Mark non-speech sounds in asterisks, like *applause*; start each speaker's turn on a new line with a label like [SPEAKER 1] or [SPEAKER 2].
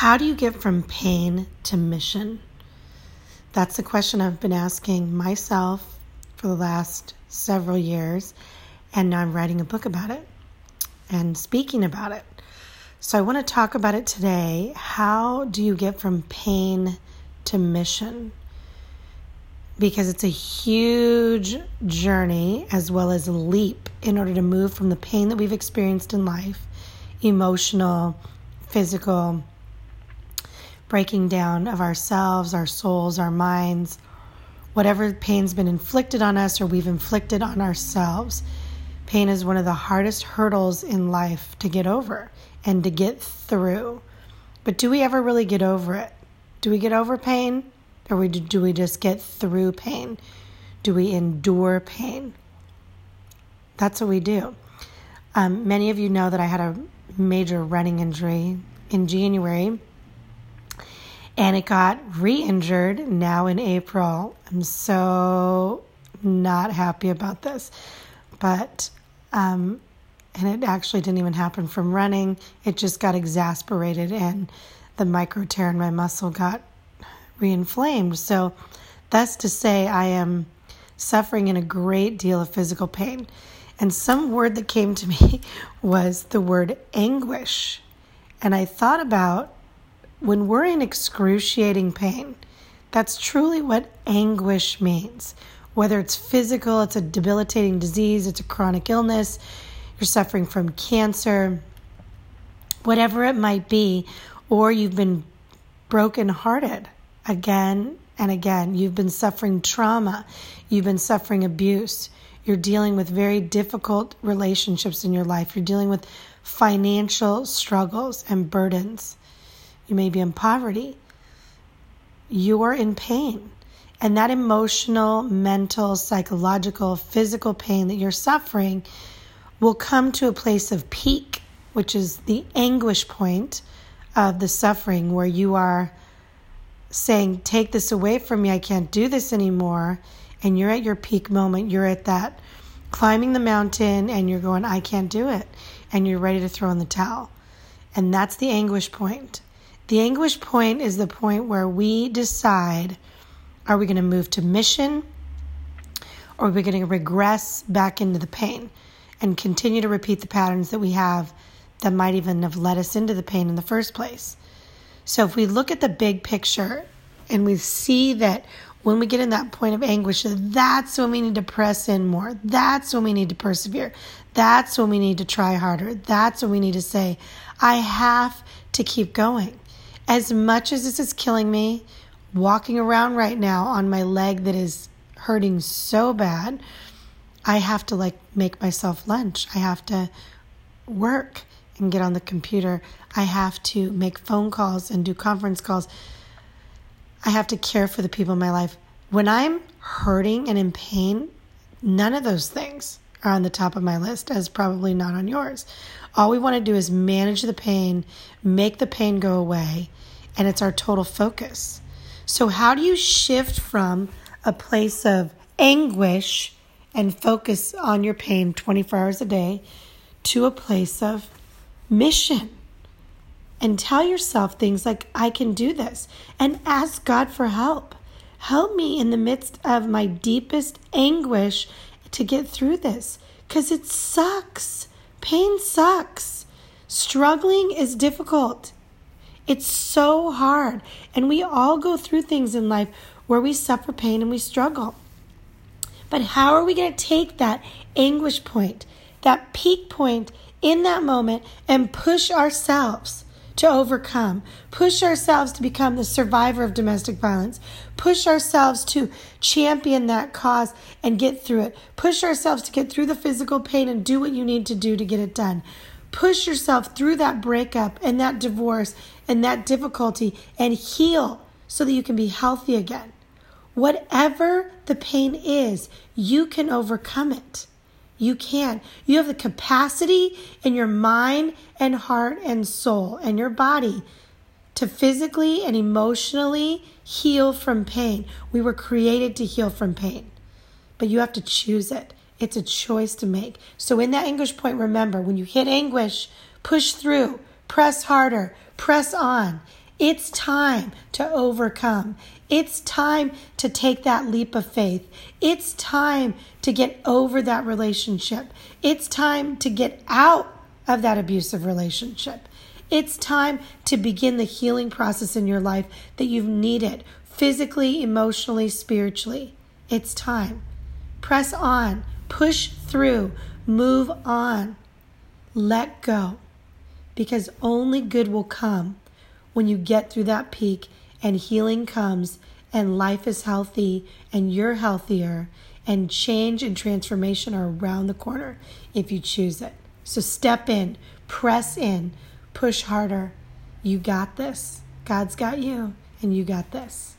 [SPEAKER 1] How do you get from pain to mission? That's the question I've been asking myself for the last several years, and now I'm writing a book about it and speaking about it. So I want to talk about it today. How do you get from pain to mission? Because it's a huge journey as well as a leap in order to move from the pain that we've experienced in life emotional, physical, breaking down of ourselves, our souls, our minds, whatever pain's been inflicted on us or we've inflicted on ourselves. Pain is one of the hardest hurdles in life to get over and to get through. But do we ever really get over it? Do we get over pain or do we just get through pain? Do we endure pain? That's what we do. Um, many of you know that I had a major running injury in January and it got re injured now in April. I'm so not happy about this. But, um, and it actually didn't even happen from running, it just got exasperated and the micro tear in my muscle got re inflamed. So, that's to say, I am suffering in a great deal of physical pain. And some word that came to me *laughs* was the word anguish. And I thought about when we're in excruciating pain, that's truly what anguish means. Whether it's physical, it's a debilitating disease, it's a chronic illness, you're suffering from cancer, whatever it might be, or you've been brokenhearted again and again. You've been suffering trauma, you've been suffering abuse, you're dealing with very difficult relationships in your life, you're dealing with financial struggles and burdens you may be in poverty, you're in pain. And that emotional, mental, psychological, physical pain that you're suffering will come to a place of peak, which is the anguish point of the suffering, where you are saying, Take this away from me, I can't do this anymore. And you're at your peak moment, you're at that climbing the mountain, and you're going, I can't do it. And you're ready to throw in the towel. And that's the anguish point. The anguish point is the point where we decide are we going to move to mission or are we going to regress back into the pain and continue to repeat the patterns that we have that might even have led us into the pain in the first place. So if we look at the big picture and we see that when we get in that point of anguish, that's when we need to press in more. That's when we need to persevere. That's when we need to try harder. That's when we need to say, I have to keep going. As much as this is killing me, walking around right now on my leg that is hurting so bad, I have to like make myself lunch. I have to work and get on the computer. I have to make phone calls and do conference calls. I have to care for the people in my life. When I'm hurting and in pain, none of those things are on the top of my list, as probably not on yours. All we want to do is manage the pain, make the pain go away, and it's our total focus. So, how do you shift from a place of anguish and focus on your pain 24 hours a day to a place of mission? And tell yourself things like, I can do this, and ask God for help. Help me in the midst of my deepest anguish to get through this because it sucks. Pain sucks. Struggling is difficult. It's so hard. And we all go through things in life where we suffer pain and we struggle. But how are we going to take that anguish point, that peak point in that moment, and push ourselves to overcome, push ourselves to become the survivor of domestic violence, push ourselves to champion that cause and get through it, push ourselves to get through the physical pain and do what you need to do to get it done. Push yourself through that breakup and that divorce and that difficulty and heal so that you can be healthy again. Whatever the pain is, you can overcome it. You can. You have the capacity in your mind and heart and soul and your body to physically and emotionally heal from pain. We were created to heal from pain, but you have to choose it. It's a choice to make. So, in that anguish point, remember when you hit anguish, push through, press harder, press on. It's time to overcome. It's time to take that leap of faith. It's time to get over that relationship. It's time to get out of that abusive relationship. It's time to begin the healing process in your life that you've needed physically, emotionally, spiritually. It's time. Press on, push through, move on, let go. Because only good will come when you get through that peak and healing comes and life is healthy and you're healthier and change and transformation are around the corner if you choose it. So step in, press in, push harder. You got this. God's got you, and you got this.